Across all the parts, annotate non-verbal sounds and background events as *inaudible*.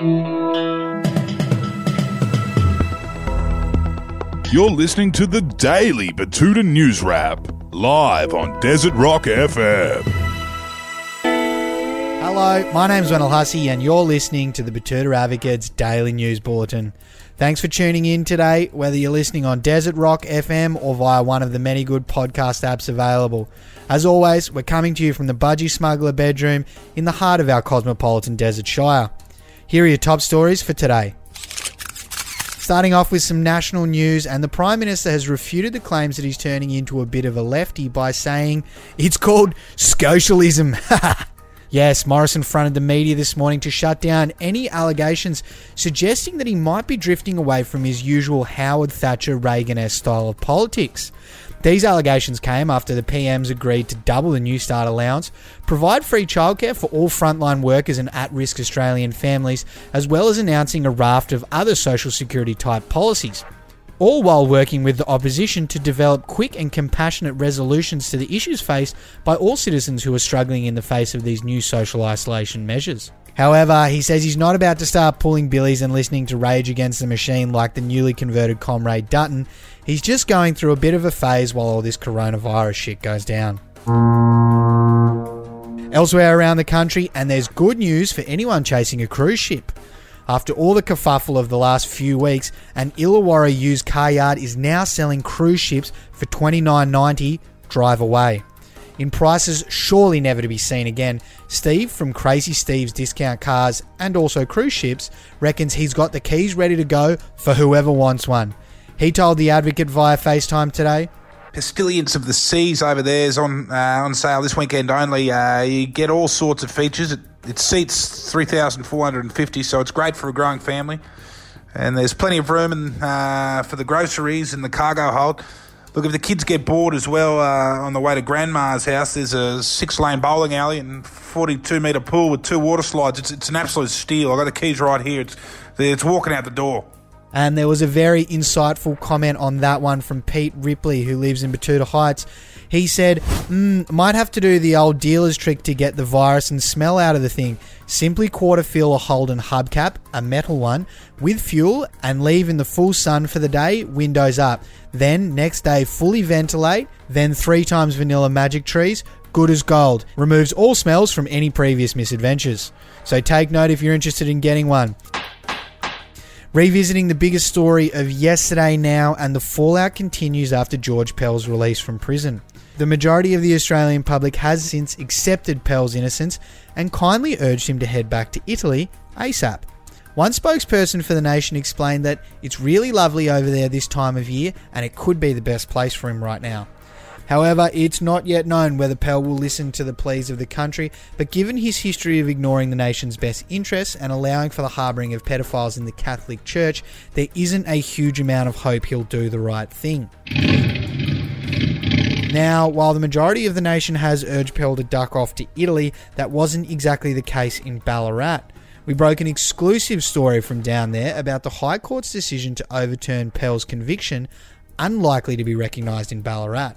You're listening to the Daily Betoota News Wrap, live on Desert Rock FM. Hello, my name's Wendell Hussey, and you're listening to the Betoota Advocate's Daily News Bulletin. Thanks for tuning in today, whether you're listening on Desert Rock FM or via one of the many good podcast apps available. As always, we're coming to you from the Budgie Smuggler bedroom in the heart of our cosmopolitan Desert Shire. Here are your top stories for today. Starting off with some national news, and the Prime Minister has refuted the claims that he's turning into a bit of a lefty by saying it's called socialism. *laughs* yes, Morrison fronted the media this morning to shut down any allegations suggesting that he might be drifting away from his usual Howard Thatcher Reagan esque style of politics. These allegations came after the PMs agreed to double the New Start allowance, provide free childcare for all frontline workers and at risk Australian families, as well as announcing a raft of other social security type policies. All while working with the opposition to develop quick and compassionate resolutions to the issues faced by all citizens who are struggling in the face of these new social isolation measures. However, he says he's not about to start pulling billies and listening to Rage Against the Machine like the newly converted Comrade Dutton. He's just going through a bit of a phase while all this coronavirus shit goes down. Elsewhere around the country, and there's good news for anyone chasing a cruise ship. After all the kerfuffle of the last few weeks, an Illawarra used car yard is now selling cruise ships for $29.90 drive away in prices surely never to be seen again. Steve from Crazy Steve's Discount Cars and also cruise ships reckons he's got the keys ready to go for whoever wants one. He told the Advocate via FaceTime today. Pastilians of the Seas over there is on uh, on sale this weekend only. Uh, you get all sorts of features. It seats 3,450, so it's great for a growing family. And there's plenty of room in, uh, for the groceries and the cargo hold. Look, if the kids get bored as well uh, on the way to Grandma's house, there's a six lane bowling alley and 42 metre pool with two water slides. It's, it's an absolute steal. I've got the keys right here. It's, it's walking out the door. And there was a very insightful comment on that one from Pete Ripley, who lives in Betoota Heights. He said, mm, might have to do the old dealer's trick to get the virus and smell out of the thing. Simply quarter fill a Holden hubcap, a metal one, with fuel and leave in the full sun for the day, windows up. Then, next day, fully ventilate, then three times vanilla magic trees, good as gold. Removes all smells from any previous misadventures. So take note if you're interested in getting one. Revisiting the biggest story of yesterday now, and the fallout continues after George Pell's release from prison. The majority of the Australian public has since accepted Pell's innocence and kindly urged him to head back to Italy ASAP. One spokesperson for the nation explained that it's really lovely over there this time of year and it could be the best place for him right now. However, it's not yet known whether Pell will listen to the pleas of the country, but given his history of ignoring the nation's best interests and allowing for the harbouring of pedophiles in the Catholic Church, there isn't a huge amount of hope he'll do the right thing. Now, while the majority of the nation has urged Pell to duck off to Italy, that wasn't exactly the case in Ballarat. We broke an exclusive story from down there about the High Court's decision to overturn Pell's conviction, unlikely to be recognised in Ballarat.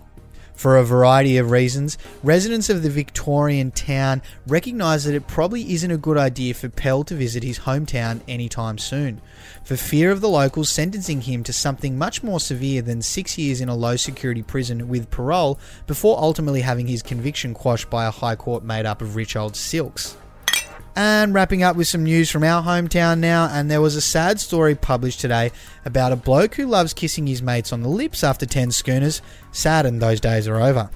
For a variety of reasons, residents of the Victorian town recognise that it probably isn't a good idea for Pell to visit his hometown anytime soon, for fear of the locals sentencing him to something much more severe than six years in a low security prison with parole before ultimately having his conviction quashed by a high court made up of rich old silks. And wrapping up with some news from our hometown now, and there was a sad story published today about a bloke who loves kissing his mates on the lips after 10 schooners. Sad, and those days are over.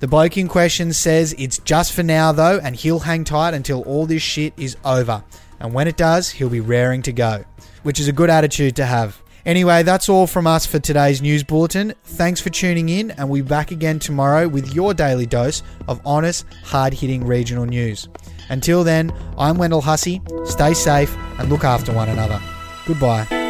The bloke in question says it's just for now though, and he'll hang tight until all this shit is over. And when it does, he'll be raring to go, which is a good attitude to have. Anyway, that's all from us for today's news bulletin. Thanks for tuning in, and we'll be back again tomorrow with your daily dose of honest, hard hitting regional news. Until then, I'm Wendell Hussey. Stay safe and look after one another. Goodbye.